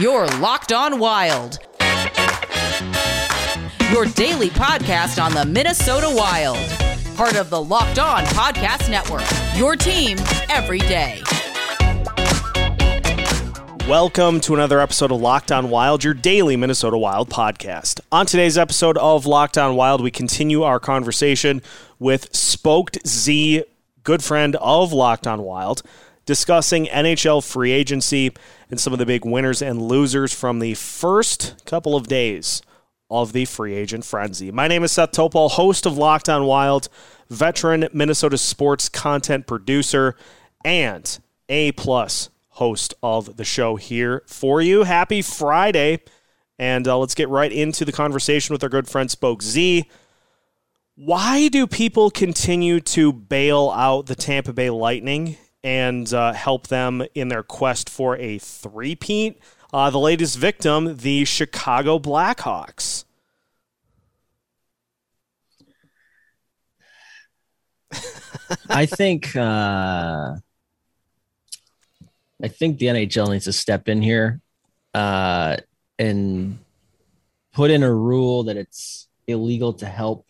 Your Locked On Wild. Your daily podcast on the Minnesota Wild. Part of the Locked On Podcast Network. Your team every day. Welcome to another episode of Locked On Wild, your daily Minnesota Wild podcast. On today's episode of Locked On Wild, we continue our conversation with Spoked Z, good friend of Locked On Wild, discussing NHL free agency and some of the big winners and losers from the first couple of days of the free agent frenzy. My name is Seth Topol, host of Locked On Wild, veteran Minnesota sports content producer, and A plus host of the show here for you. Happy Friday. And uh, let's get right into the conversation with our good friend Spoke Z. Why do people continue to bail out the Tampa Bay Lightning and uh, help them in their quest for a three-peat? Uh, the latest victim, the Chicago Blackhawks. I think uh, I think the NHL needs to step in here uh, and put in a rule that it's illegal to help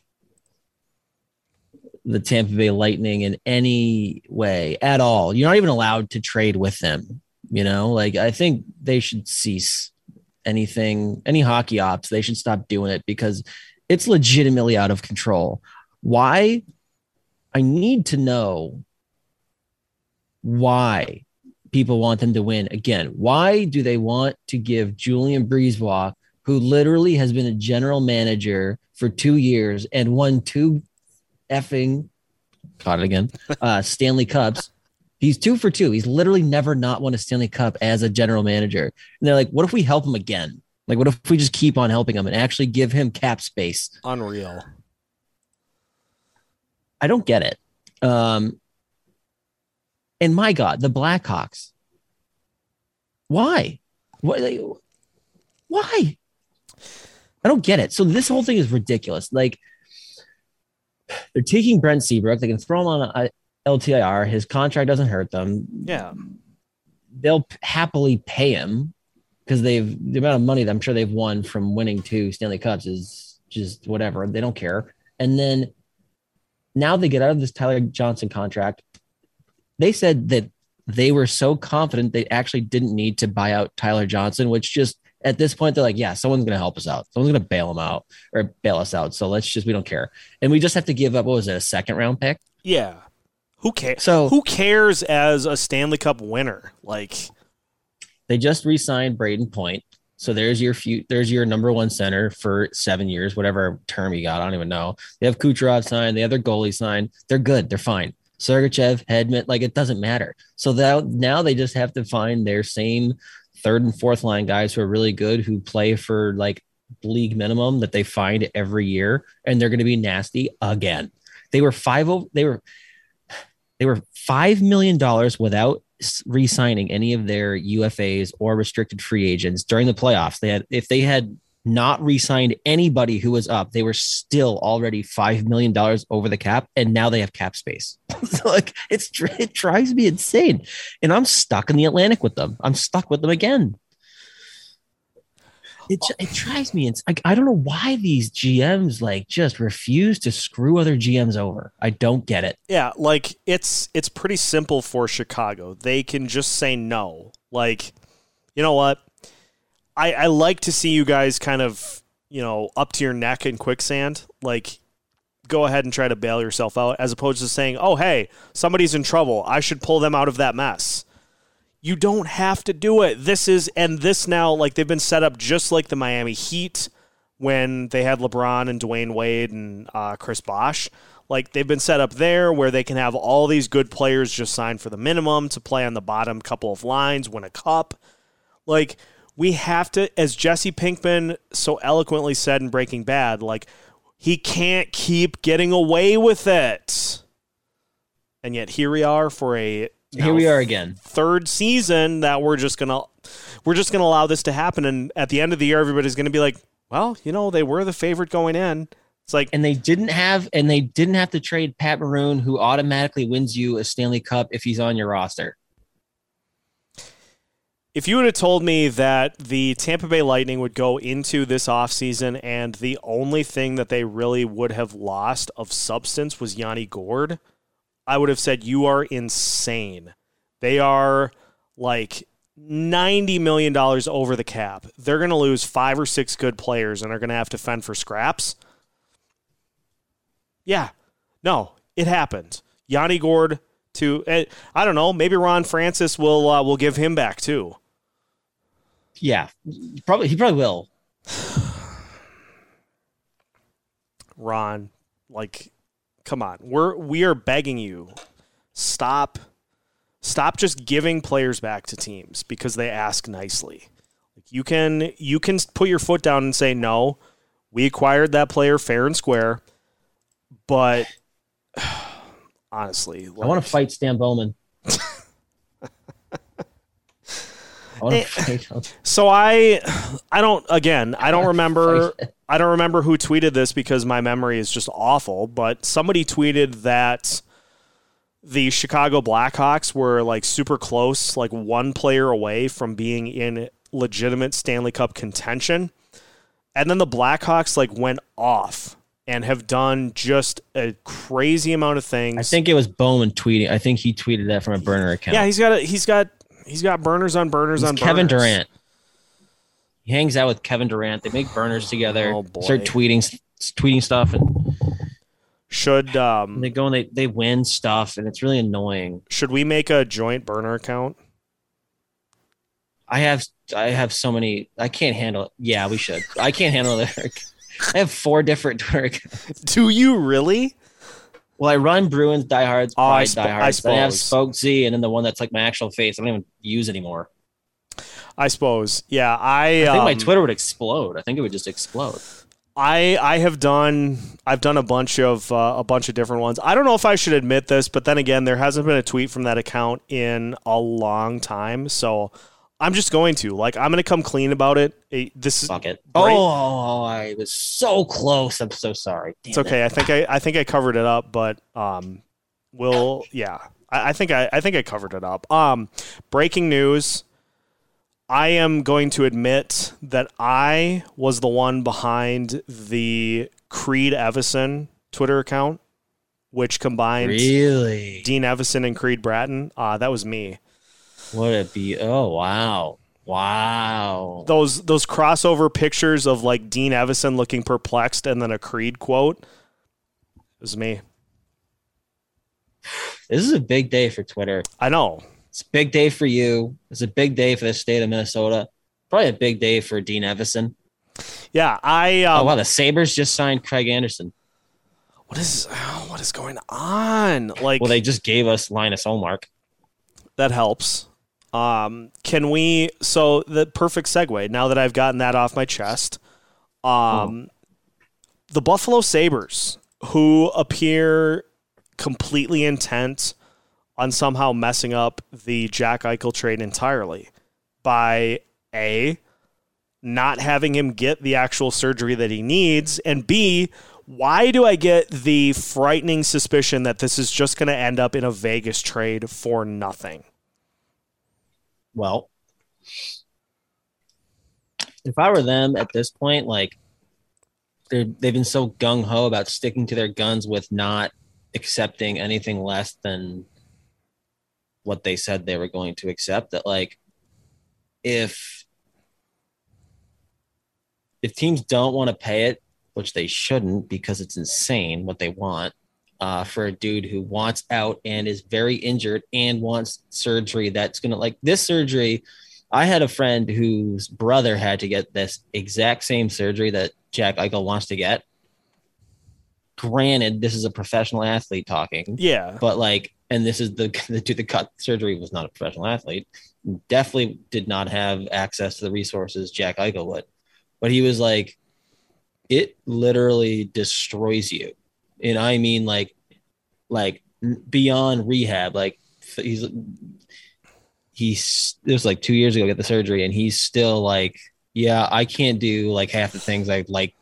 the Tampa Bay Lightning in any way at all. You're not even allowed to trade with them. You know, like I think they should cease anything, any hockey ops. They should stop doing it because it's legitimately out of control. Why? I need to know why people want them to win again. Why do they want to give Julien BriseBois, who literally has been a general manager for two years and won two effing, caught it again, uh, Stanley Cups? He's two for two. He's literally never not won a Stanley Cup as a general manager. And they're like, what if we help him again? Like, what if we just keep on helping him and actually give him cap space? Unreal. I don't get it. Um, and my God, the Blackhawks. Why? Why? Why? I don't get it. So this whole thing is ridiculous. Like they're taking Brent Seabrook. They can throw him on a LTIR. His contract doesn't hurt them. Yeah. They'll happily pay him because they've the amount of money that I'm sure they've won from winning two Stanley Cups is just whatever. They don't care. And then now they get out of this Tyler Johnson contract. They said that they were so confident they actually didn't need to buy out Tyler Johnson, which just at this point they're like, yeah, someone's going to help us out. Someone's going to bail them out or bail us out. So let's just we don't care, and we just have to give up. What was it, a second round pick? Yeah. Who cares? So who cares as a Stanley Cup winner? Like they just re-signed Brayden Point. So there's your few, there's your number one center for seven years, whatever term you got. I don't even know. They have Kucherov signed. They have their goalie signed. They're good. They're fine. Sergachev, Hedman, like it doesn't matter. So that now they just have to find their same third and fourth line guys who are really good, who play for like league minimum that they find every year, and they're going to be nasty again. They were five. They were they were five million dollars without re-signing any of their UFAs or restricted free agents during the playoffs. They had if they had not re-signed anybody who was up, they were still already five million dollars over the cap, and now they have cap space. so like it's it drives me insane, and I'm stuck in the Atlantic with them. I'm stuck with them again. It, it drives me. Like I don't know why these GMs like just refuse to screw other GMs over. I don't get it. Yeah, like it's it's pretty simple for Chicago. They can just say no. Like, you know what? I, I like to see you guys kind of, you know, up to your neck in quicksand. Like, go ahead and try to bail yourself out as opposed to saying, oh, hey, somebody's in trouble. I should pull them out of that mess. You don't have to do it. This is, and this now, like, they've been set up just like the Miami Heat when they had LeBron and Dwayne Wade and uh, Chris Bosh. Like, they've been set up there where they can have all these good players just sign for the minimum to play on the bottom couple of lines, win a cup. Like, we have to, as Jesse Pinkman so eloquently said in Breaking Bad, like he can't keep getting away with it. And yet here we are for a here we are again third season that we're just gonna we're just gonna allow this to happen. And at the end of the year, everybody's gonna be like, well, you know, they were the favorite going in. It's like, and they didn't have, and they didn't have to trade Pat Maroon, who automatically wins you a Stanley Cup if he's on your roster. If you would have told me that the Tampa Bay Lightning would go into this offseason and the only thing that they really would have lost of substance was Yanni Gourde, I would have said you are insane. They are like $90 million over the cap. They're going to lose five or six good players and are going to have to fend for scraps. Yeah. No, it happened. Yanni Gourde to eh, I don't know, maybe Ron Francis will uh, will give him back too. Yeah, probably he probably will. Ron, like, come on, we're we are begging you, stop, stop just giving players back to teams because they ask nicely. Like you can you can put your foot down and say no, we acquired that player fair and square, but honestly, I want to fight Stan Bowman. So I, I don't. Again, I don't remember. I don't remember who tweeted this because my memory is just awful. But somebody tweeted that the Chicago Blackhawks were like super close, like one player away from being in legitimate Stanley Cup contention, and then the Blackhawks like went off and have done just a crazy amount of things. I think it was Bowman tweeting. I think he tweeted that from a burner account. Yeah, he's got a, he's got he's got burners on burners He's on Kevin burners. Durant. He hangs out with Kevin Durant. They make burners together. Oh, boy. Start tweeting tweeting stuff and Should um they go and they, they win stuff and it's really annoying. should we make a joint burner account? I have I have so many I can't handle it. Yeah, we should. I can't handle it. I have four different Twitter accounts. Do you really? Well, I run Bruins diehards, Oh, I sp- I diehards. Then I have suppose. Spoke Z, and then the one that's like my actual face. I don't even use anymore. I suppose. Yeah, I I think my um, Twitter would explode. I think it would just explode. I I have done I've done a bunch of uh, a bunch of different ones. I don't know if I should admit this, but then again, there hasn't been a tweet from that account in a long time, so I'm just going to like I'm going to come clean about it. Eh, This is Fuck it. Great. Oh, I was so close. I'm so sorry. Damn it's okay. I think I I think I covered it up, but um, we'll yeah. I, I think I I think I covered it up. Um, breaking news. I am going to admit that I was the one behind the Creed Evason Twitter account, which combined Really? Dean Evason and Creed Bratton. Uh, that was me. Would it be? Oh, wow. Wow. Those those crossover pictures of like Dean Evason looking perplexed and then a Creed quote. It was me. This is a big day for Twitter. I know. It's a big day for you. It's a big day for the state of Minnesota. Probably a big day for Dean Evason. Yeah, I. oh, Um, wow. The Sabres just signed Craig Anderson. What is oh, what is going on? Like Well, they just gave us Linus Ullmark. that helps. Um, can we? So the perfect segue. Now that I've gotten that off my chest, um, the Buffalo Sabres, who appear completely intent on somehow messing up the Jack Eichel trade entirely by a not having him get the actual surgery that he needs, and B, why do I get the frightening suspicion that this is just going to end up in a Vegas trade for nothing? Well, if I were them at this point, like they're they've been so gung ho about sticking to their guns with not accepting anything less than what they said they were going to accept. That like if if teams don't want to pay it, which they shouldn't because it's insane what they want, uh, for a dude who wants out and is very injured and wants surgery that's going to like this surgery. I had a friend whose brother had to get this exact same surgery that Jack Eichel wants to get. Granted, this is a professional athlete talking, Yeah. but like, and this is the the dude that cut surgery was not a professional athlete. Definitely did not have access to the resources Jack Eichel would, but he was like, it literally destroys you and I mean like like beyond rehab. Like he's he's it was like two years ago get the surgery, and he's still like, yeah, I can't do like half the things I'd like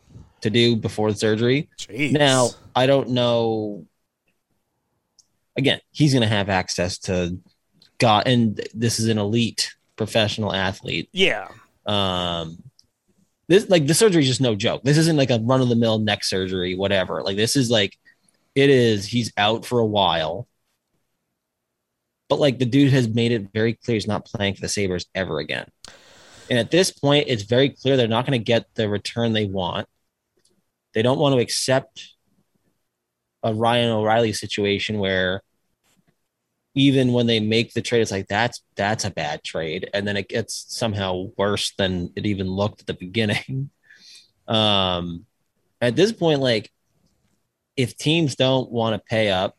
to do before the surgery. Jeez. Now I don't know. Again, he's gonna have access to God, and this is an elite professional athlete. Yeah. Um, this like the surgery is just no joke. This isn't like a run of the mill neck surgery, whatever. Like this is like it is. He's out for a while, but like the dude has made it very clear he's not playing for the Sabres ever again. And at this point, it's very clear they're not going to get the return they want. They don't want to accept a Ryan O'Reilly situation where even when they make the trade, it's like that's that's a bad trade, and then it gets somehow worse than it even looked at the beginning. Um, at this point, like if teams don't want to pay up,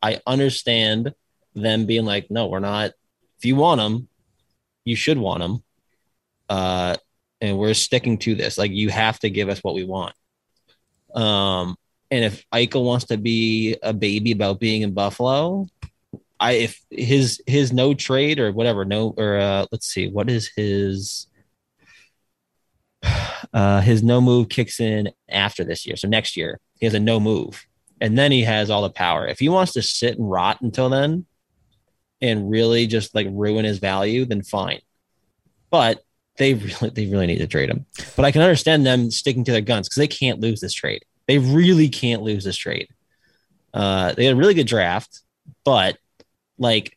I understand them being like, no, we're not. If you want them, you should want them, uh, and we're sticking to this. Like you have to give us what we want. Um, and if Eichel wants to be a baby about being in Buffalo, I if his his no trade or whatever no or uh, let's see what is his uh his no move kicks in after this year. So next year he has a no move. And then he has all the power. If he wants to sit and rot until then and really just like ruin his value then fine. But they really they really need to trade him. But I can understand them sticking to their guns because they can't lose this trade. They really can't lose this trade. Uh they had a really good draft but like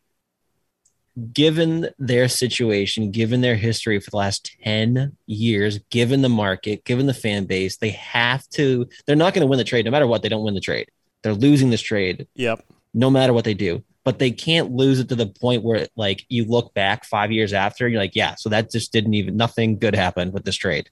given their situation, given their history for the last 10 years, given the market, given the fan base, they have to, they're not going to win the trade. No matter what, they don't win the trade. They're losing this trade. Yep. No matter what they do. But they can't lose it to the point where, like, you look back five years after, you're like, yeah, so that just didn't even, nothing good happened with this trade.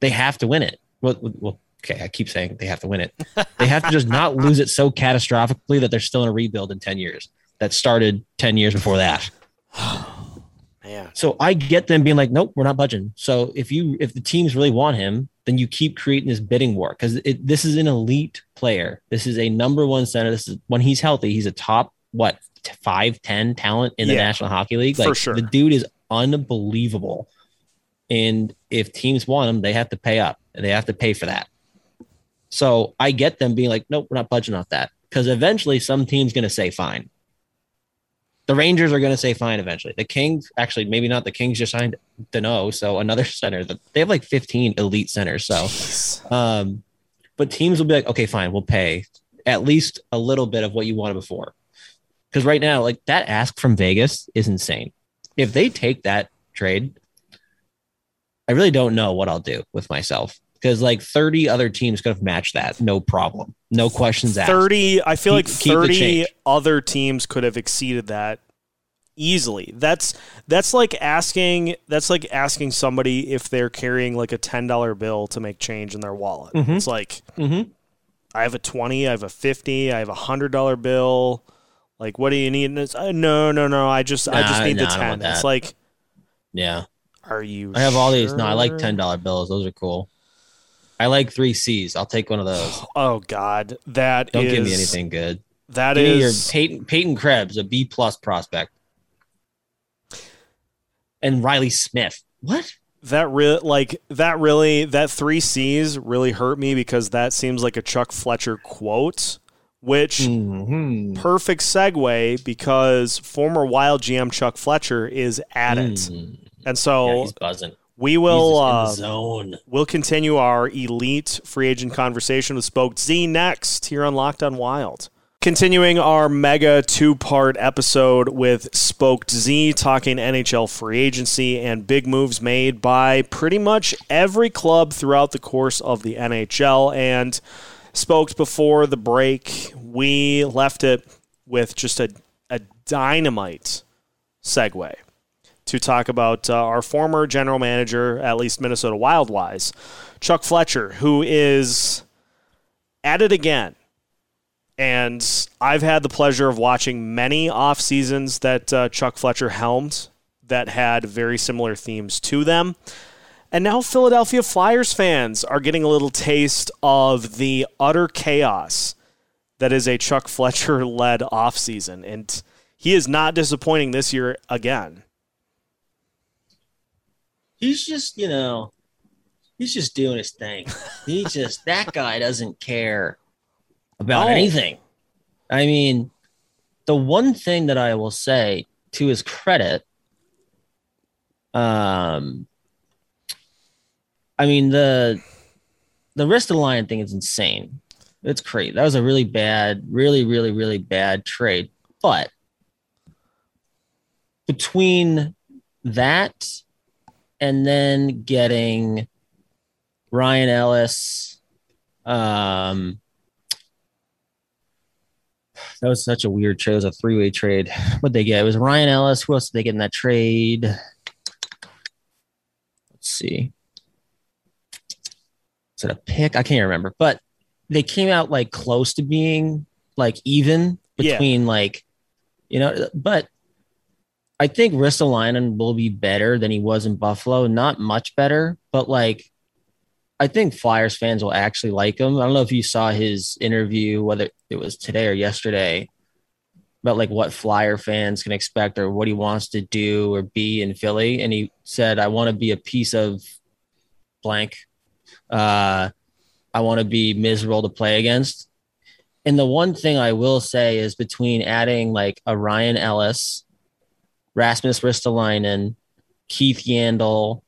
They have to win it. Well, well okay, I keep saying they have to win it. They have to just not lose it so catastrophically that they're still in a rebuild in 10 years that started 10 years before that. Man. So I get them being like, nope, we're not budging. So if you if the teams really want him, then you keep creating this bidding war because this is an elite player. This is a number one center. This is when he's healthy, he's a top what five ten talent in the Yeah, National Hockey League. Like for sure. the dude is unbelievable. And if teams want him, they have to pay up and they have to pay for that. So I get them being like, nope, we're not budging off that because eventually some team's going to say fine. The Rangers are going to say fine eventually. The Kings, actually, maybe not. The Kings just signed Danault, so another center. That they have like 15 elite centers. So, um, but teams will be like, okay, fine, we'll pay at least a little bit of what you wanted before. Because right now, like that ask from Vegas is insane. If they take that trade, I really don't know what I'll do with myself. Because like 30 other teams could have matched that, no problem, no questions asked. 30 i feel Keep- like 30 other teams could have exceeded that easily that's that's like asking that's like asking somebody if they're carrying like a $10 bill to make change in their wallet Mhm. it's like Mhm. i have a 20 i have a 50 i have a $100 bill like what do you need it's, uh, no no no i just i just need nah, the 10 want it's like Yeah. are you I have all these. No, I like ten dollar bills. Those are cool. I like three C's. I'll take one of those. oh god that Don't give me anything good. that Give me your Peyton Peyton Krebs, a B plus prospect, and Reilly Smith. What? That really, like that really, that three C's really hurt me because that seems like a Chuck Fletcher quote, which Mhm. perfect segue because former Wild GM Chuck Fletcher is at it, Mm. and Yeah, so he's buzzing. We will uh, zone. we'll continue our elite free agent conversation with Spoke Z next here on Locked On Wild. Continuing our mega two part episode with Spoked Z, talking NHL free agency and big moves made by pretty much every club throughout the course of the NHL. And Spoked before the break, we left it with just a, a dynamite segue to talk about uh, our former general manager, at least Minnesota Wild wise, Chuck Fletcher, who is at it again. And I've had the pleasure of watching many off seasons that uh, Chuck Fletcher helmed that had very similar themes to them. And now Philadelphia Flyers fans are getting a little taste of the utter chaos that is a Chuck Fletcher led offseason. And he is not disappointing this year again. He's just, you know, he's just doing his thing. He just that guy doesn't care about No. anything. I mean, the one thing that I will say to his credit Um, I mean the the Ristolainen thing is insane. It's crazy. That was a really bad, really, really, really bad trade. But between that and then getting Ryan Ellis, um, that was such a weird trade. It was a three way trade. What they get? It was Ryan Ellis. Who else did they get in that trade? Let's see. Is it a pick? I can't remember, but they came out like close to being like even Yeah. between like, you know, but I think Ristolainen will be better than he was in Buffalo. Not much better, but like I think Flyers fans will actually like him. I don't know if you saw his interview, whether it was today or yesterday, about like what Flyer fans can expect or what he wants to do or be in Philly. And he said, I want to be a piece of blank. Uh, I want to be miserable to play against. And the one thing I will say is between adding like a Ryan Ellis, Rasmus Ristolainen, Keith Yandle,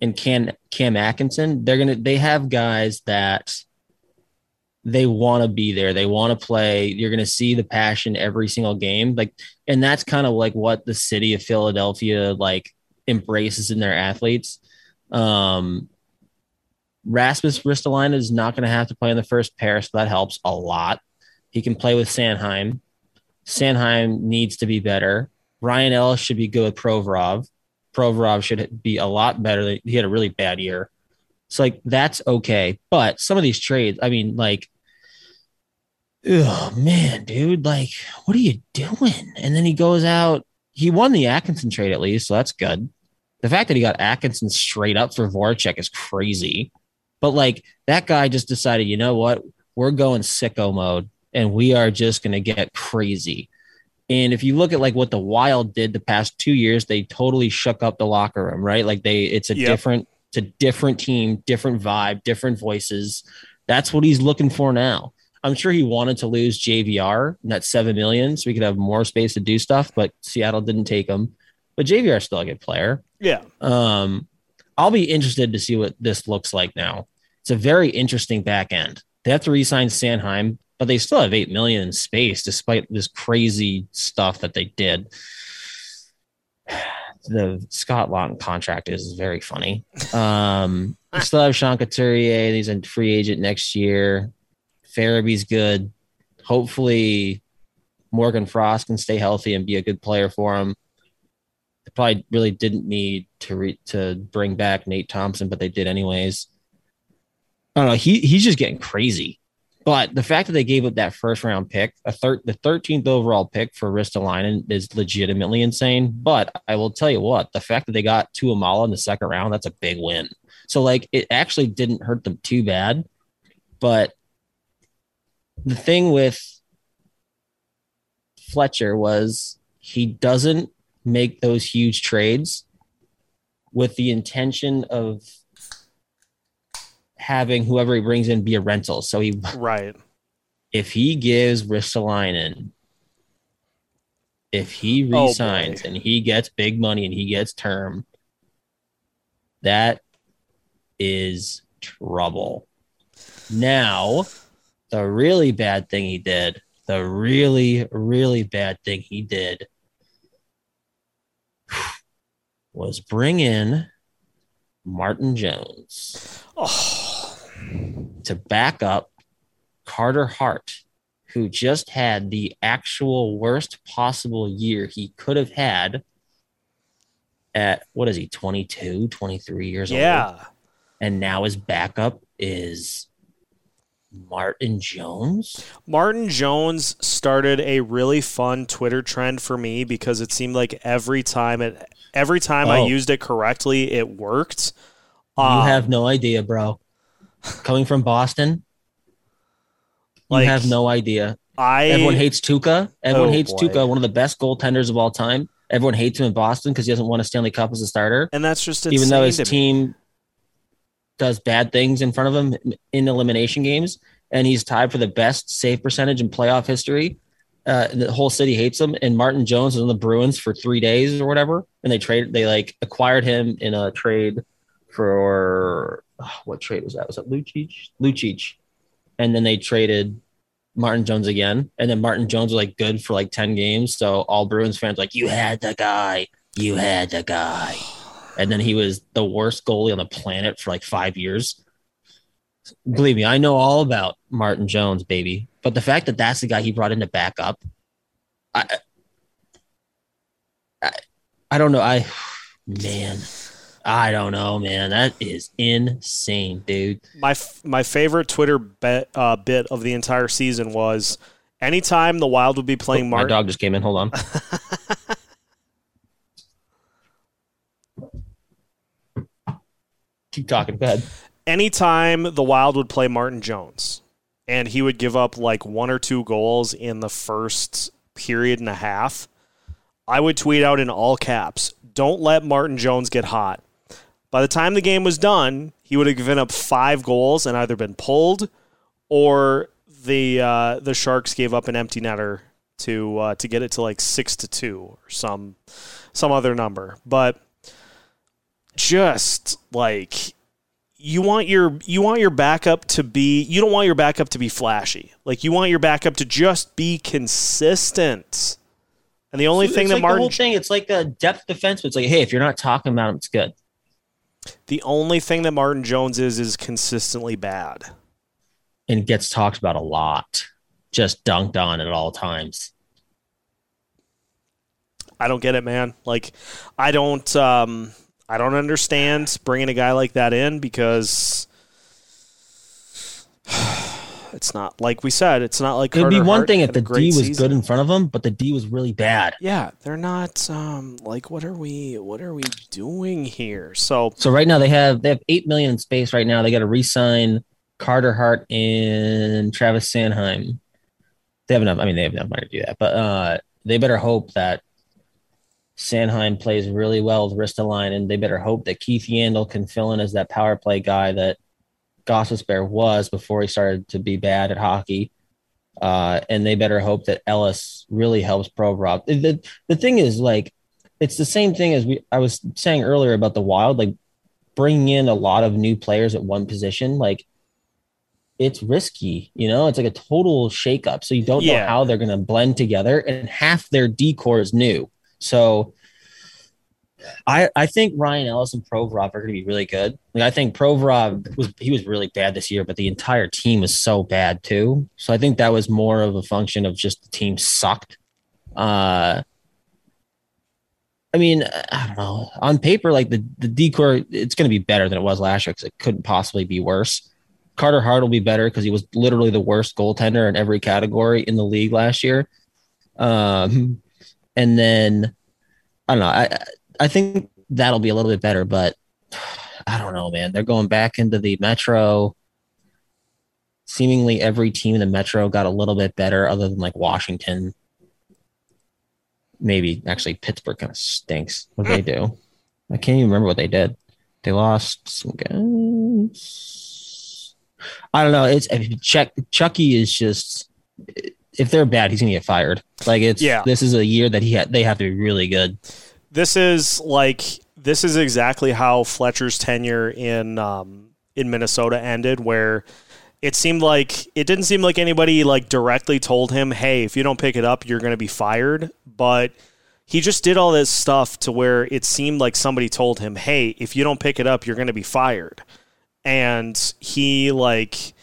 and Cam Cam Atkinson, they're gonna they have guys that they want to be there. They want to play. You're gonna see the passion every single game. Like, and that's kind of like what the city of Philadelphia like embraces in their athletes. Um Rasmus Ristolainen is not going to have to play in the first pair, so that helps a lot. He can play with Sanheim. Sanheim needs to be better. Ryan Ellis should be good with Provorov. Provorov should be a lot better. He had a really bad year. So like that's okay. But some of these trades, I mean, like, oh man, dude, like, what are you doing? And then he goes out. He won the Atkinson trade at least, so that's good. The fact that he got Atkinson straight up for Voracek is crazy. But like that guy just decided, you know what? We're going sicko mode and we are just going to get crazy. And if you look at like what the Wild did the past two years, they totally shook up the locker room, right? Like they, it's a Yep. different, it's a different team, different vibe, different voices. That's what he's looking for now. I'm sure he wanted to lose JVR and that seven million so we could have more space to do stuff, but Seattle didn't take him. But JVR is still a good player. Yeah. Um, I'll be interested to see what this looks like now. It's a very interesting back end. They have to re-sign Sanheim, but they still have eight million in space despite this crazy stuff that they did. The Scott Laughton contract is very funny. Um, they still have Sean Couturier. He's a free agent next year. Farabee's good. Hopefully, Morgan Frost can stay healthy and be a good player for him they probably really didn't need to re- to bring back Nate Thompson, but they did anyways. I don't know. He he's just getting crazy. But the fact that they gave up that first round pick, a third the 13th overall pick for Ristolainen is legitimately insane. But I will tell you what, the fact that they got Tuomaala in the second round, that's a big win. So like it actually didn't hurt them too bad. But the thing with Fletcher was he doesn't make those huge trades with the intention of having whoever he brings in be a rental. So he Right. if he gives Ristolainen, if he Oh, resigns and he gets big money and he gets term, that is trouble. Now, the really bad thing he did, the really, really bad thing he did was bring in Martin Jones Oh, to back up Carter Hart, who just had the actual worst possible year he could have had at what is he 22 23 years old yeah. and now his backup is Martin Jones Martin Jones started a really fun Twitter trend for me because it seemed like every time it every time I Oh. used it correctly, it worked. you Um, have no idea bro coming from Boston you have no idea I everyone hates Tuukka everyone Oh, hates boy. Tuukka one of the best goaltenders of all time everyone hates him in Boston because he doesn't want a Stanley Cup as a starter and that's just even though his team does bad things in front of him in elimination games, and he's tied for the best save percentage in playoff history. Uh, the whole city hates him, and Martin Jones was on the Bruins for three days or whatever, and they traded. They like acquired him in a trade for oh, what trade was that? Was that Lucic? Lucic, and then they traded Martin Jones again, and then Martin Jones was like good for like ten games. So all Bruins fans like, you had the guy, you had the guy, and then he was the worst goalie on the planet for like five years. Believe me, I know all about Martin Jones, baby. But the fact that that's the guy he brought in to back up, I, I, I don't know. I, man, I don't know, man. That is insane, dude. My f- my favorite Twitter bet, uh, bit of the entire season was anytime the Wild would be playing Oh, my dog just came in. Hold on. Keep talking. Go ahead. anytime the Wild would play Martin Jones and he would give up like one or two goals in the first period and a half, I would tweet out in all caps, don't let Martin Jones get hot. By the time the game was done, he would have given up five goals and either been pulled or the uh, the Sharks gave up an empty netter to uh, to get it to like six to two or some some other number. But just like you want your you want your backup to be you don't want your backup to be flashy. Like you want your backup to just be consistent. And the only It's thing like that Martin the whole thing, it's like a depth defense. But it's like, hey, if you're not talking about him, it's good. The only thing that Martin Jones is is consistently bad. And gets talked about a lot. Just dunked on at all times. I don't get it, man. Like I don't um I don't understand bringing a guy like that in because it's not like we said, it's not like It would be one Hart thing if the D was season. good in front of them, but the D was really bad. Yeah, they're not um like what are we what are we doing here? So So right now they have they have eight million in space right now. They got to re-sign Carter Hart and Travis Sanheim. They have enough. I mean, they have enough money to do that, but uh, they better hope that Sanheim plays really well with Ristolainen, and they better hope that Keith Yandle can fill in as that power play guy that Gostisbehere was before he started to be bad at hockey. Uh, and they better hope that Ellis really helps Provorov. The, the the thing is, like, it's the same thing as we I was saying earlier about the Wild, like bringing in a lot of new players at one position, like it's risky, you know, it's like a total shakeup. So you don't know how they're going to blend together, and half their decor is new. So I I think Ryan Ellis and Provorov are going to be really good. Like I think Provorov was he was really bad this year, but the entire team was so bad too. So I think that was more of a function of just the team sucked. Uh I mean, I don't know. On paper, like the the decor, it's going to be better than it was last year because it couldn't possibly be worse. Carter Hart will be better because he was literally the worst goaltender in every category in the league last year. Um, and then I don't know. I I think that'll be a little bit better, but I don't know, man. They're going back into the Metro. Seemingly every team in the Metro got a little bit better, other than like Washington. Maybe actually Pittsburgh kind of stinks. What did they do? I can't even remember what they did. They lost some games. I don't know. It's Chuck, Chucky is just if they're bad, he's gonna get fired. Like it's Yeah. this is a year that he ha- they have to be really good. This is like this is exactly how Fletcher's tenure in um, in Minnesota ended, where it seemed like it didn't seem like anybody like directly told him, "Hey, if you don't pick it up, you're going to be fired." But he just did all this stuff to where it seemed like somebody told him, "Hey, if you don't pick it up, you're going to be fired," and he like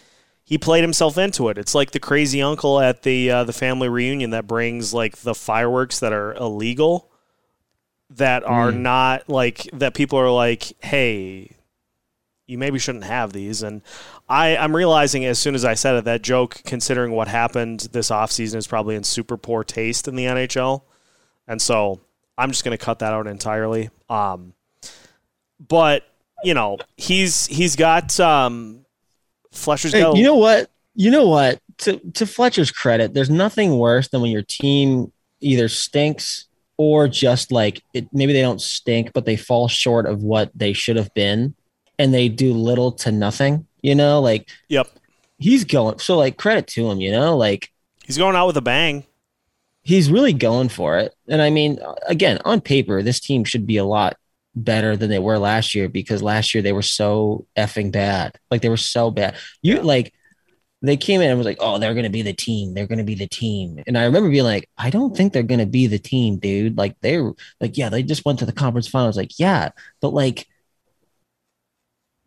he played himself into it. It's like the crazy uncle at the uh, the family reunion that brings like the fireworks that are illegal that are Mm. not like that people are like, hey, you maybe shouldn't have these. And I, I'm realizing as soon as I said it, that joke, considering what happened this offseason, is probably in super poor taste in the NHL. And so I'm just going to cut that out entirely. Um, but you know, he's he's got um, Fletcher's Hey, you know what? You know what? To to Fletcher's credit, there's nothing worse than when your team either stinks or just like it, maybe they don't stink, but they fall short of what they should have been, and they do little to nothing. You know, like yep, he's going. So like credit to him. You know, like he's going out with a bang. he's really going for it. And I mean, again, on paper, this team should be a lot better than they were last year because last year they were so effing bad. Like they were so bad. You yeah. like they came in and was like, oh, they're gonna be the team. They're gonna be the team. And I remember being like, I don't think they're gonna be the team, dude. Like they're like, yeah, they just went to the conference finals. Like, yeah, but like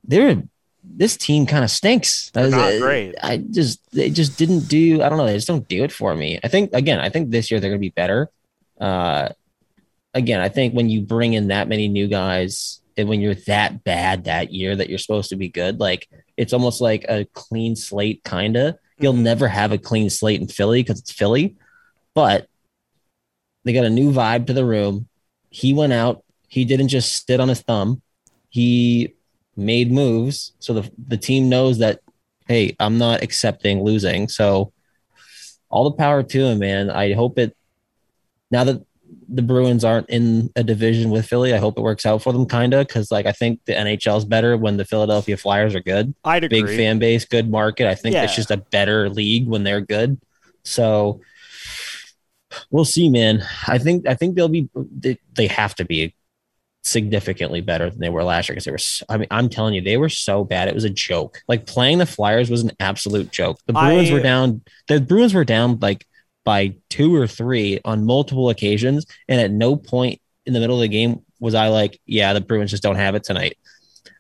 they're this team kind of stinks. They're not great. I just they just didn't do. I don't know. They just don't do it for me. I think again. I think this year they're going to be better. Uh, again, I think when you bring in that many new guys and when you're that bad that year that you're supposed to be good, like it's almost like a clean slate, kind of. You'll mm-hmm. never have a clean slate in Philly because it's Philly, but they got a new vibe to the room. He went out. He didn't just sit on his thumb. He made moves. So the, the team knows that, hey, I'm not accepting losing. So all the power to him, man. I hope it now that the Bruins aren't in a division with Philly, I hope it works out for them, kind of, because like I think the NHL is better when the Philadelphia Flyers are good. I'd agree. Big fan base, good market. I think yeah. it's just a better league when they're good. So we'll see, man. I think I think they'll be they, they have to be significantly better than they were last year because they were. I mean, I'm telling you, they were so bad. It was a joke. Like playing the Flyers was an absolute joke. The Bruins I, were down. The Bruins were down like by two or three on multiple occasions, and at no point in the middle of the game was I like, yeah, the Bruins just don't have it tonight.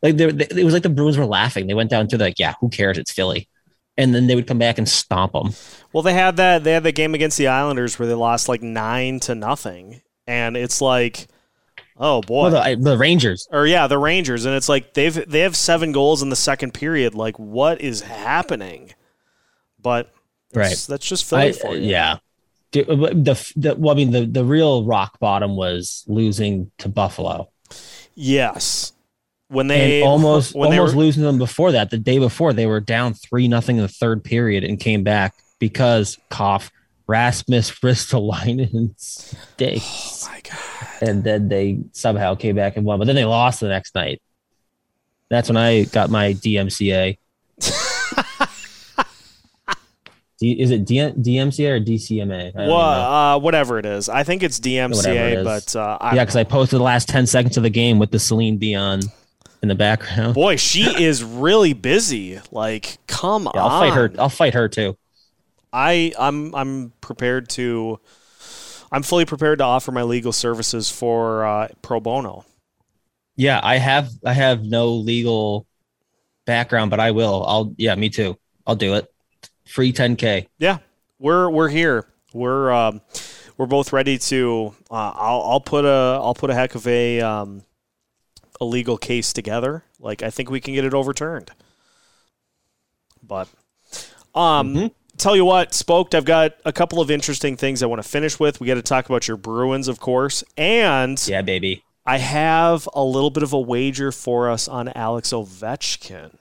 Like they, it was like the Bruins were laughing. They went down to the, like, yeah, who cares? It's Philly. And then they would come back and stomp them. Well, they had that. They had the game against the Islanders where they lost like nine to nothing, and it's like Oh boy, well, the, the, Rangers, or yeah, the Rangers, and it's like they've they have seven goals in the second period. Like, what is happening? But right, that's, just Philly I, for uh, you. Yeah, uh, the, the well, I mean, the the real rock bottom was losing to Buffalo. Yes, when they and almost when almost were, losing them before that. The day before, they were down three nothing in the third period and came back because cough Rasmus Ristolainen stinks. Oh my god! And then they somehow came back and won, but then they lost the next night. That's when I got my DMCA. D, is it D, DMCA or DCMA? Well, uh, whatever it is. I think it's DMCA, it but uh, yeah, because I posted the last ten seconds of the game with the Celine Dion in the background. Boy, she is really busy. Like, come yeah, on. I'll fight her. I'll fight her too. I I'm I'm prepared to I'm fully prepared to offer my legal services for uh, pro bono. Yeah, I have I have no legal background, but I will. I'll yeah, me too. I'll do it. Free 10k. Yeah, we're we're here. We're um, we're both ready to. Uh, I'll I'll put a I'll put a heck of a um, a legal case together. Like I think we can get it overturned. But um, mm-hmm tell you what, Spoked, I've got a couple of interesting things I want to finish with. We got to talk about your Bruins, of course. And yeah, baby. I have a little bit of a wager for us on Alex Ovechkin.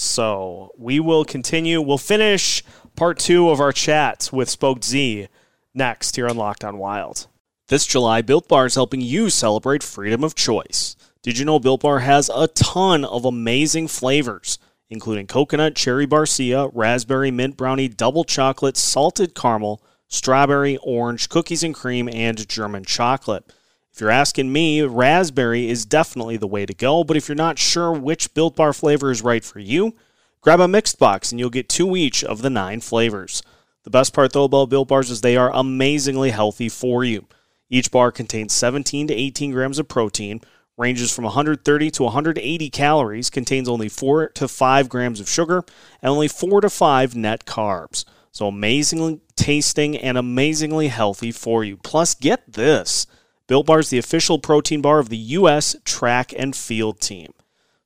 So we will continue. We'll finish part two of our chat with Spoke Z next here on Locked On Wild. This July, Built Bar is helping you celebrate freedom of choice. Did you know Built Bar has a ton of amazing flavors? including coconut, cherry barcia, raspberry mint brownie, double chocolate, salted caramel, strawberry, orange, cookies and cream, and German chocolate. If you're asking me, raspberry is definitely the way to go, but if you're not sure which Built Bar flavor is right for you, grab a mixed box and you'll get two each of the nine flavors. The best part though about Built Bars is they are amazingly healthy for you. Each bar contains 17 to 18 grams of protein, ranges from 130 to 180 calories, contains only 4 to 5 grams of sugar, and only 4 to 5 net carbs. So amazingly tasting and amazingly healthy for you. Plus, get this Built Bar is the official protein bar of the U.S. track and field team.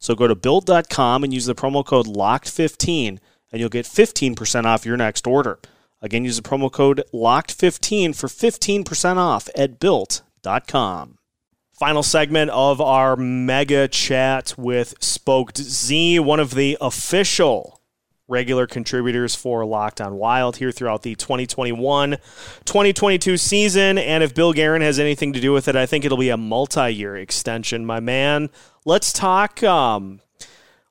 So go to built.com and use the promo code LOCKED15 and you'll get 15% off your next order. Again, use the promo code LOCKED15 for 15% off at built.com. Final segment of our mega chat with Spoked Z, one of the official regular contributors for Locked on Wild here throughout the 2021 2022 season. And if Bill Guerin has anything to do with it, I think it'll be a multi year extension, my man. Let's talk. Um,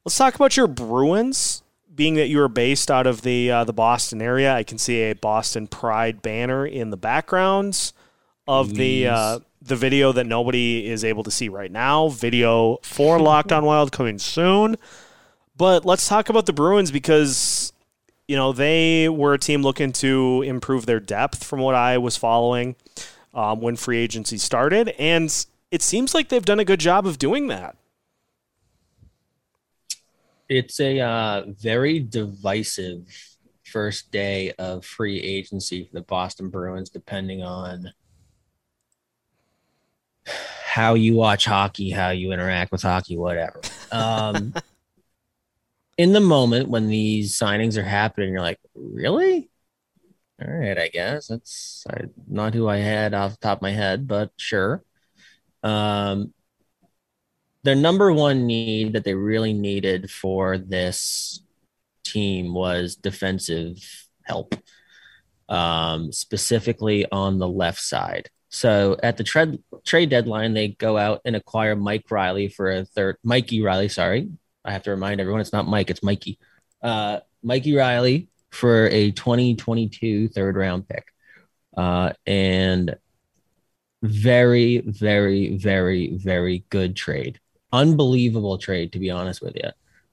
let's talk about your Bruins being that you are based out of the uh, the Boston area, I can see a Boston Pride banner in the backgrounds of the uh, the video that nobody is able to see right now. Video for Locked On Wild coming soon. But let's talk about the Bruins because you know they were a team looking to improve their depth from what I was following um, when free agency started, and it seems like they've done a good job of doing that. It's a uh, very divisive first day of free agency for the Boston Bruins, depending on how you watch hockey, how you interact with hockey, whatever. Um, in the moment when these signings are happening, you're like, really? All right, I guess that's not who I had off the top of my head, but sure. Um, their number one need that they really needed for this team was defensive help, um, specifically on the left side. So at the trade trade deadline, they go out and acquire Mike Reilly for a third. Mikey Reilly, sorry, I have to remind everyone it's not Mike, it's Mikey. Uh, Mikey Reilly for a 2022 third round pick, uh, and very, very, very, very good trade unbelievable trade, to be honest with you.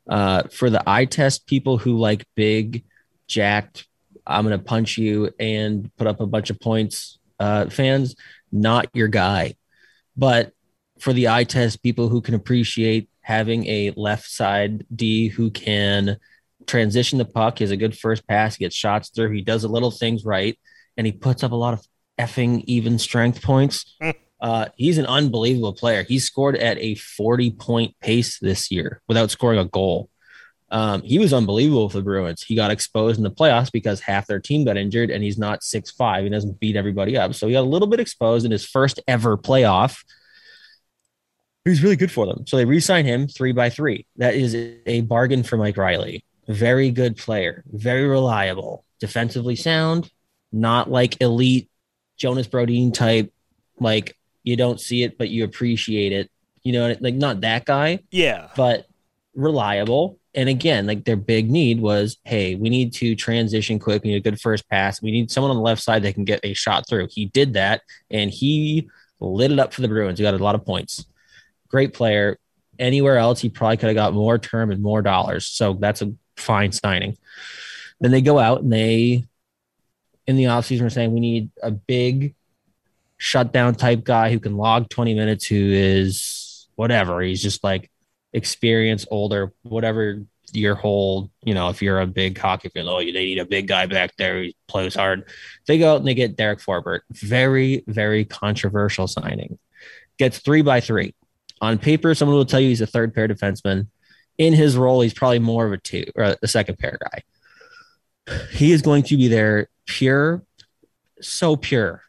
Uh, for the eye test people who like big, jacked, I'm going to punch you and put up a bunch of points uh, fans, not your guy. But for the eye test people who can appreciate having a left side D who can transition the puck, he has a good first pass, he gets shots through, he does a little things right, and he puts up a lot of effing even strength points. Uh, he's an unbelievable player. He scored at a 40 point pace this year without scoring a goal. Um, he was unbelievable for the Bruins. He got exposed in the playoffs because half their team got injured and he's not six five. He doesn't beat everybody up. So he got a little bit exposed in his first ever playoff. Was really good for them. So they re-sign him three by three. That is a bargain for Mike Reilly. Very good player, very reliable, defensively sound, not like elite Jonas Brodin type, like you don't see it, but you appreciate it. You know, like not that guy. Yeah. But reliable. And again, like their big need was, hey, we need to transition quick. We need a good first pass. We need someone on the left side that can get a shot through. He did that, and he lit it up for the Bruins. He got a lot of points. Great player. Anywhere else, he probably could have got more term and more dollars. So that's a fine signing. Then they go out and they, in the offseason, are saying we need a big shutdown type guy who can log 20 minutes, who is whatever. He's just like experienced, older, whatever your whole, you know, if you're a big hockey fan, oh, they need a big guy back there. He plays hard. They go out and they get Derek Forbort. Very, very controversial signing. Gets three by three. On paper, someone will tell you he's a third pair defenseman. In his role, he's probably more of a two or a second pair guy. He is going to be there pure, so pure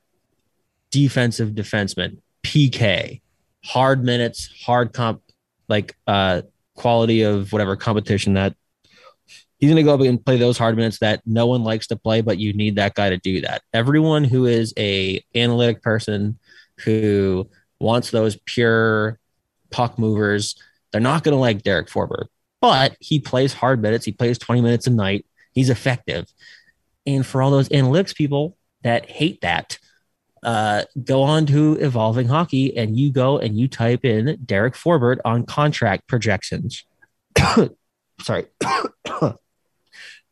defensive defenseman, PK, hard minutes, hard comp, like uh, quality of whatever competition that he's going to go up and play those hard minutes that no one likes to play, but you need that guy to do that. Everyone who is a analytic person who wants those pure puck movers, they're not going to like Derek Forbort, but he plays hard minutes. He plays 20 minutes a night. He's effective. And for all those analytics people that hate that, uh, go on to Evolving Hockey and you go and you type in Derek Forbort on contract projections. Sorry.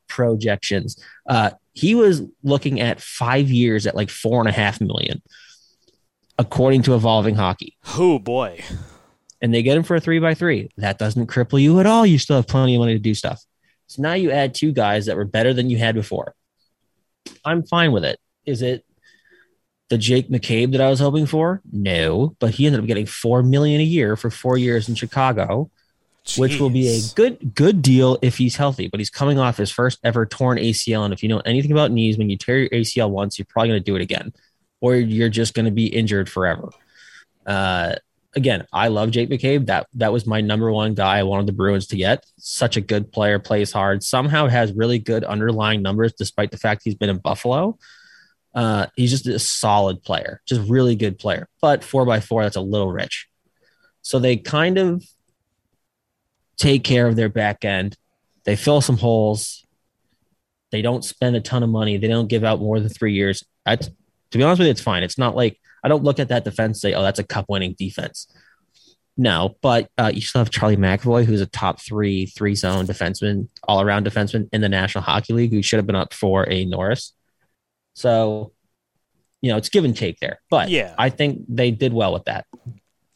projections. Uh, he was looking at five years at like four and a half million, according to Evolving Hockey. Oh boy. And they get him for a three by three. That doesn't cripple you at all. You still have plenty of money to do stuff. So now you add two guys that were better than you had before. I'm fine with it. Is it the Jake McCabe that I was hoping for? No, but he ended up getting four million a year for four years in Chicago, Jeez. which will be a good good deal if he's healthy. But he's coming off his first ever torn ACL, and if you know anything about knees, when you tear your ACL once, you're probably going to do it again, or you're just going to be injured forever. Uh, again, I love Jake McCabe. That that was my number one guy I wanted the Bruins to get. Such a good player, plays hard, somehow has really good underlying numbers despite the fact he's been in Buffalo. Uh, he's just a solid player, just really good player. But four by four, that's a little rich. So they kind of take care of their back end. They fill some holes. They don't spend a ton of money. They don't give out more than three years. I, to be honest with you, it's fine. It's not like I don't look at that defense and say, oh, that's a cup winning defense. No, but uh, you still have Charlie McAvoy, who's a top three, three zone defenseman, all around defenseman in the National Hockey League, who should have been up for a Norris. So, you know, it's give and take there. But Yeah. I think they did well with that.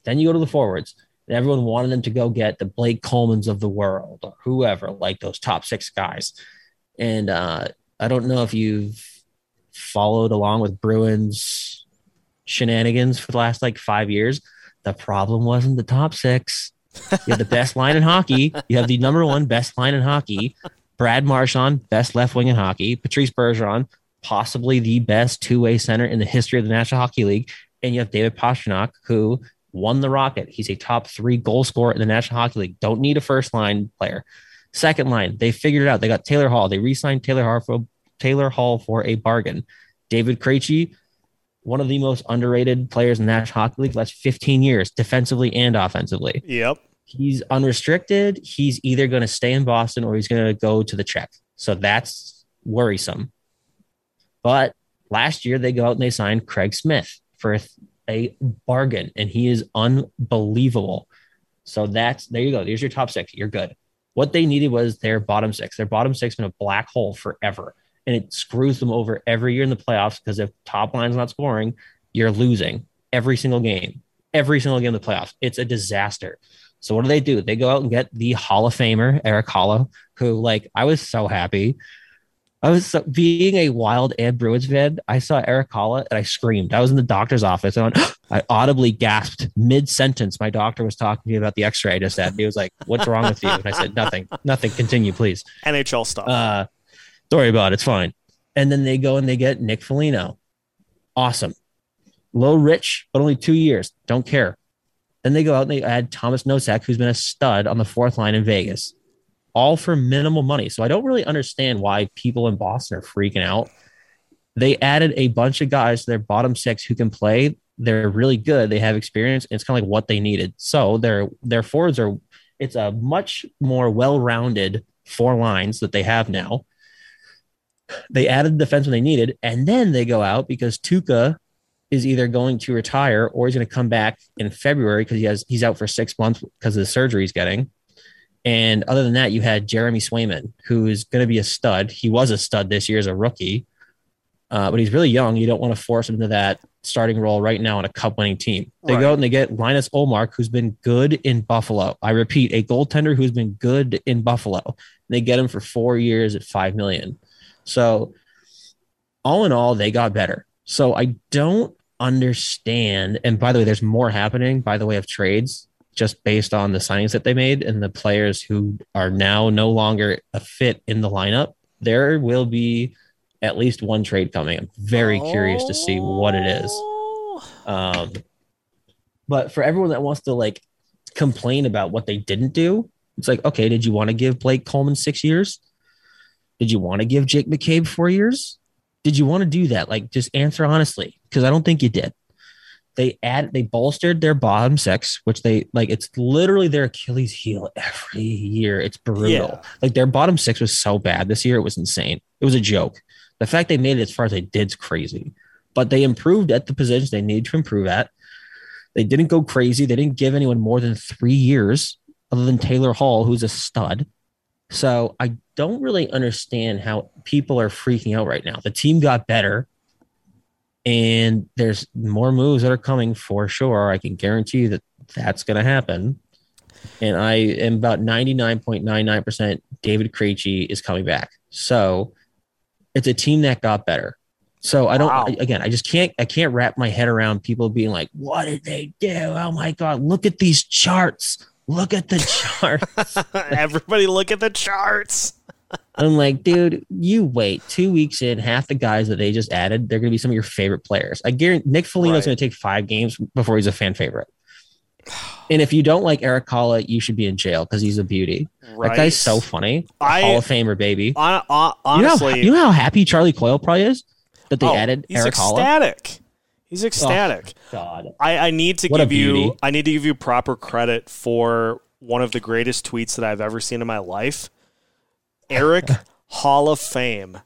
Then you go to the forwards, and everyone wanted them to go get the Blake Colemans of the world or whoever, like those top six guys. And uh, I don't know if you've followed along with Bruins shenanigans for the last like five years. The problem wasn't the top six. You have the best line in hockey. You have the number one best line in hockey. Brad Marchand, best left wing in hockey. Patrice Bergeron, possibly the best two way center in the history of the National Hockey League. And you have David Pastrnak, who won the Rocket. He's a top three goal scorer in the National Hockey League. Don't need a first line player. Second line, they figured it out. They got Taylor Hall. They re-signed Taylor Hall for Taylor Hall for a bargain. David Krejci, one of the most underrated players in the National Hockey League, last 15 years, defensively and offensively. Yep. He's unrestricted. He's either going to stay in Boston or he's going to go to the Czech. So that's worrisome. But last year they go out and they signed Craig Smith for a, a bargain, and he is unbelievable. So that's there you go. There's your top six. You're good. What they needed was their bottom six. Their bottom six been a black hole forever, and it screws them over every year in the playoffs because if top line's not scoring, you're losing every single game. Every single game of the playoffs. It's a disaster. So what do they do? They go out and get the Hall of Famer Erik Haula, who like I was so happy. I was so, being a wild and Bruins fan. I saw Erik Haula and I screamed. I was in the doctor's office and I, went, I audibly gasped mid sentence. My doctor was talking to me about the X-ray I just had. And he was like, "What's wrong with you?" And I said, "Nothing. Nothing. Continue, please." NHL stuff. Uh, don't worry about it. It's fine. And then they go and they get Nick Foligno. Awesome. Low rich, but only two years. Don't care. Then they go out and they add Tomas Nosek, who's been a stud on the fourth line in Vegas, all for minimal money. So I don't really understand why people in Boston are freaking out. They added a bunch of guys to their bottom six who can play. They're really good. They have experience. It's kind of like what they needed. So their their forwards are. It's a much more well-rounded four lines that they have now. They added the defense when they needed, and then they go out because Tuukka is either going to retire or he's going to come back in February because he has he's out for six months because of the surgery he's getting. And other than that, you had Jeremy Swayman, who is going to be a stud. He was a stud this year as a rookie, uh, but he's really young. You don't want to force him into that starting role right now on a cup winning team. They Right. go out and they get Linus Ullmark, who's been good in Buffalo. I repeat, a goaltender who's been good in Buffalo. They get him for four years at five million. So, all in all, they got better. So I don't understand. And by the way, there's more happening by the way of trades, just based on the signings that they made and the players who are now no longer a fit in the lineup. There will be at least one trade coming. I'm very curious to see what it is. Oh. Um, but for everyone that wants to like complain about what they didn't do, it's like, okay, did you want to give Blake Coleman six years? Did you want to give Jake McCabe four years? Did you want to do that? Like, just answer honestly, because I don't think you did. They add, they bolstered their bottom six, which they like. It's literally their Achilles heel every year. It's brutal. Yeah. Like their bottom six was so bad this year; it was insane. It was a joke. The fact they made it as far as they did is crazy. But they improved at the positions they needed to improve at. They didn't go crazy. They didn't give anyone more than three years, other than Taylor Hall, who's a stud. So I don't really understand how people are freaking out right now. The team got better, and there's more moves that are coming for sure. I can guarantee you that that's going to happen. And I am about 99.99% David Krejci is coming back. So it's a team that got better. So I don't Wow. again, I just can't I can't wrap my head around people being like, what did they do? Oh my god, look at these charts. Look at the charts. Everybody look at the charts. I'm like, dude, you wait two weeks in, half the guys that they just added, they're gonna be some of your favorite players. I guarantee Nick Foligno's Right. gonna take five games before he's a fan favorite. And if you don't like Erik Haula, you should be in jail because he's a beauty. Right. That guy's so funny. I- Hall of Famer, baby. Hon- hon- You know, how, honestly, you know how happy Charlie Coyle probably is that they oh, added he's Eric ecstatic. He's ecstatic. God. I, I need to What give you. I need to give you proper credit for one of the greatest tweets that I've ever seen in my life. Eric Hall of Fame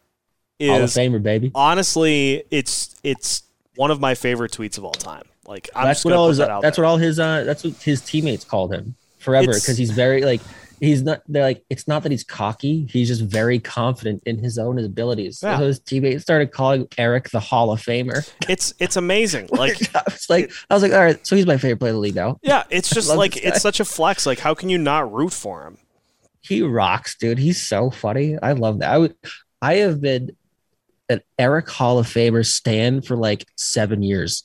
is Hall of Famer, baby. honestly it's it's one of my favorite tweets of all time. Like I'm that's what all his, that out that's there. what all his uh that's what his teammates called him forever because he's very like he's not they're like it's not that he's cocky he's just very confident in his own abilities. Yeah. so his teammates started calling eric the hall of famer. It's it's amazing. Like i was like i was like all right so he's my favorite player in the league now. Yeah, it's just like it's such a flex. Like how can you not root for him? he rocks dude. He's so funny. I love that. I would i have been an eric hall of famer stand for like seven years.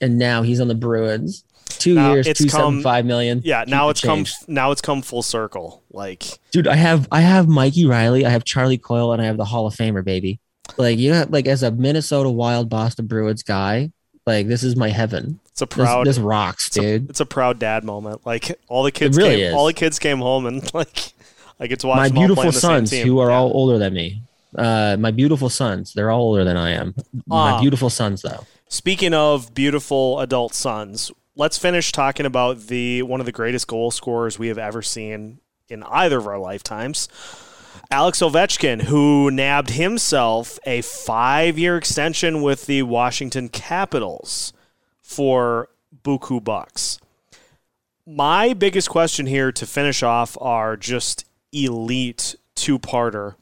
And now he's on the bruins two Now, years it's two come- five million. Yeah, Keep now it's come now it's come full circle. Like dude i have i have mikey reilly i have charlie coyle and i have the hall of famer baby. Like you have like as a minnesota wild boston bruins guy like this is my heaven. It's a proud this rocks it's, a, dude. it's a proud dad moment. Like all the kids really came is. all the kids came home and like I get to watch my beautiful sons who are Yeah. all older than me. Uh my beautiful sons they're all older than i am. My Um, beautiful sons though. Speaking of beautiful adult sons, let's finish talking about the one of the greatest goal scorers we have ever seen in either of our lifetimes. Alex Ovechkin, who nabbed himself a five-year extension with the Washington Capitals for buku bucks. My biggest question here to finish off are just elite two-parter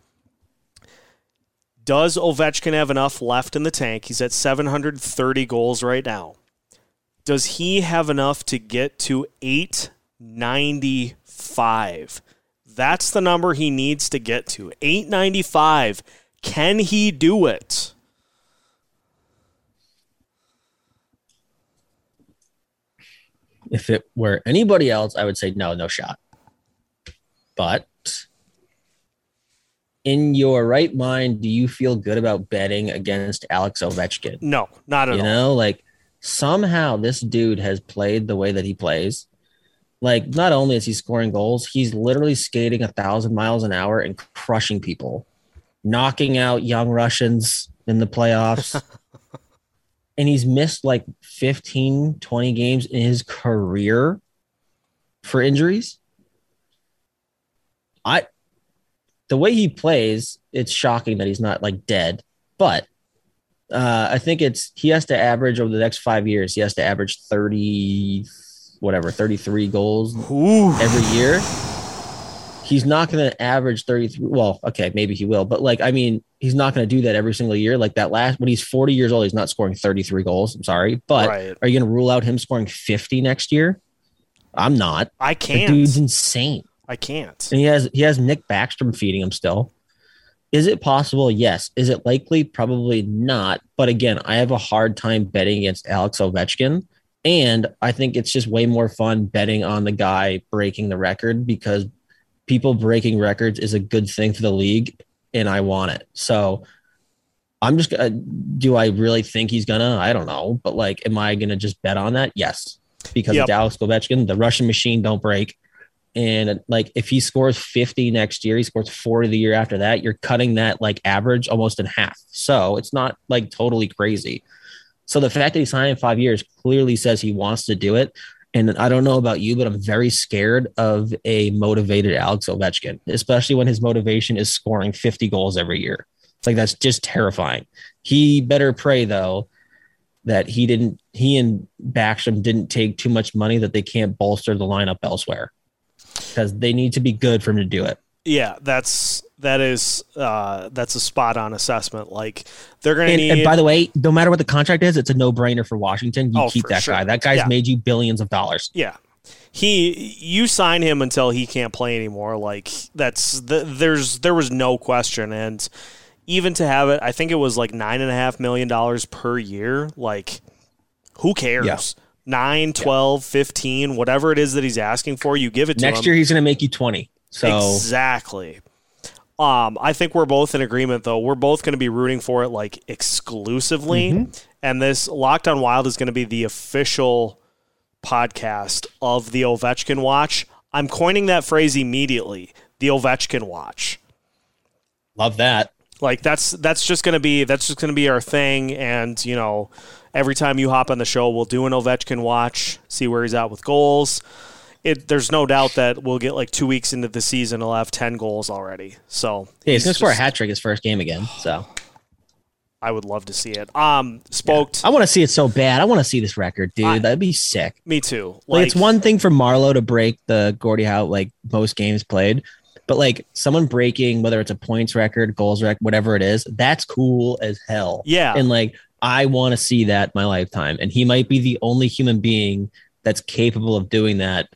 does Ovechkin have enough left in the tank? He's at 730 goals right now. Does he have enough to get to 895? That's the number he needs to get to. 895. Can he do it? if it were anybody else i would say no no shot but in your right mind do you feel good about betting against alex ovechkin No, not at you all. You know like somehow this dude has played the way that he plays. Like not only is he scoring goals he's literally skating a thousand miles an hour and crushing people knocking out young russians in the playoffs. And he's missed like 15 20 games in his career for injuries. I the way he plays it's shocking that he's not like dead but uh, I think it's he has to average over the next five years. He has to average thirty, whatever, thirty-three goals Ooh. every year. He's not going to average thirty-three. Well, okay, maybe he will, but like, I mean, he's not going to do that every single year. Like that last when he's forty years old, he's not scoring thirty-three goals. I'm sorry, but right. are you going to rule out him scoring fifty next year? I'm not. I can't. dude's insane. I can't. And he has he has Nick Backstrom feeding him still. Is it possible? Yes. Is it likely? Probably not. But again, I have a hard time betting against Alex Ovechkin. And I think it's just way more fun betting on the guy breaking the record because people breaking records is a good thing for the league and I want it. So I'm just gonna do I really think he's gonna? I don't know. But like, am I gonna just bet on that? Yes. Because Yep. Alex Ovechkin, the Russian machine don't break. And like if he scores 50 next year, he scores 40 the year after that, you're cutting that like average almost in half. So it's not like totally crazy. So the fact that he signed in five years clearly says he wants to do it. And I don't know about you, but I'm very scared of a motivated Alex Ovechkin, especially when his motivation is scoring 50 goals every year. It's like that's just terrifying. He better pray though that he didn't he and Backstrom didn't take too much money that they can't bolster the lineup elsewhere because they need to be good for him to do it. Yeah, that's that is uh that's a spot on assessment. Like they're gonna And, need and by the way, no matter what the contract is, it's a no brainer for Washington. You Oh, keep that sure. guy. That guy's Yeah. made you billions of dollars. Yeah. He you sign him until he can't play anymore. Like that's the, there's there was no question. And even to have it, I think it was like nine and a half million dollars per year. Like who cares? Yeah. Nine, 12, 15, whatever it is that he's asking for, you give it to Next him. Next year, he's going to make you 20. So Exactly. Um, I think we're both in agreement though. We're both going to be rooting for it like exclusively, Mm-hmm. and this Locked On Wild is going to be the official podcast of the Ovechkin Watch. I'm coining that phrase immediately. The Ovechkin Watch. love that. Like that's that's just gonna be that's just gonna be our thing. And you know, every time you hop on the show, we'll do an Ovechkin watch, see where he's at with goals. it, there's no doubt that we'll get like two weeks into the season, he'll have 10 goals already. So Yeah, he's gonna he's score a hat trick his first game again. So I would love to see it. Um, spoke. I want to see it so bad. I want to see this record, dude. I- That'd be sick. Me too. Like, it's one thing for Marleau to break the Gordie Howe like most games played, but like someone breaking whether it's a points record, goals record, whatever it is, that's cool as hell. Yeah. and like I want to see that my lifetime, and he might be the only human being that's capable of doing that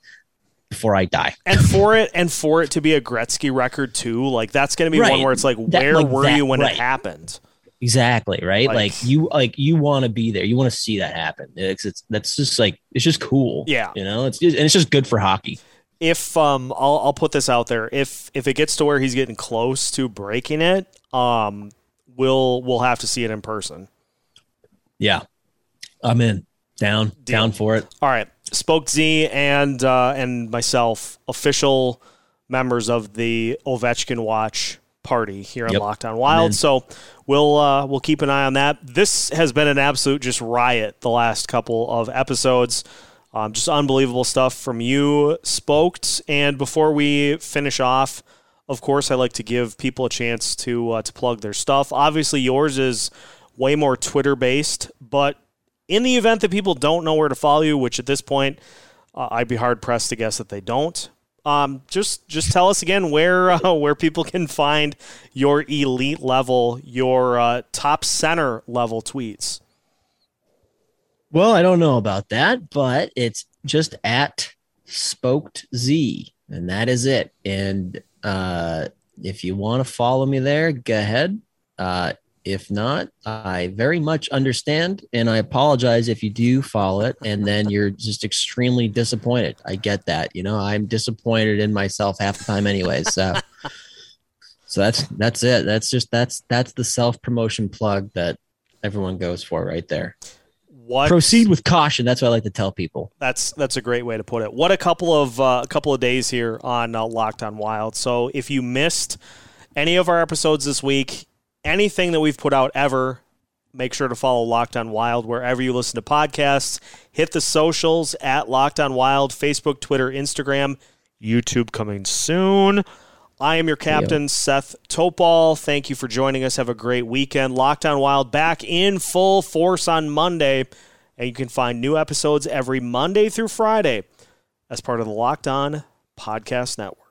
before I die. and for it and for it to be a Gretzky record too, like that's going to be one where it's like, That- where like were that, you when right. it happened? Exactly right. Like- Like, you like you want to be there. You want to see that happen. It's, it's that's just like it's just cool. Yeah. you know. It's just, and it's just good for hockey. If um, I'll I'll put this out there. If if it gets to where he's getting close to breaking it, um, we'll we'll have to see it in person. Yeah, I'm in. Down, Deal. down for it. All right, Spoke Z and uh, and myself, official members of the Ovechkin Watch party here on Yep. Locked On Wild. So we'll uh, we'll keep an eye on that. This has been an absolute just riot the last couple of episodes. Um, just unbelievable stuff from you, Spoked. And before we finish off, of course, I like to give people a chance to uh, to plug their stuff. Obviously, yours is way more Twitter based, but in the event that people don't know where to follow you, which at this point uh, I'd be hard pressed to guess that they don't. Um, just just tell us again where uh, where people can find your elite level, your uh, top center level tweets. Well, I don't know about that, but it's just at Spoked Z, and that is it. And uh, if you want to follow me there, go ahead. Uh, if not, I very much understand, and I apologize if you do follow it, and then you're just extremely disappointed. I get that. You know, I'm disappointed in myself half the time, anyways. So, so that's that's it. That's just that's that's the self promotion plug that everyone goes for right there What proceed with caution. That's what I like to tell people. That's that's a great way to put it. What a couple of uh, a couple of days here on uh, Locked On Wild. So if you missed any of our episodes this week, anything that we've put out ever, make sure to follow Locked On Wild wherever you listen to podcasts. Hit the socials at Locked On Wild, Facebook, Twitter, Instagram, YouTube coming soon. I am your captain, Seth Topal. Thank you for joining us. Have a great weekend. Locked On Wild back in full force on Monday. And you can find new episodes every Monday through Friday as part of the Locked On Podcast Network.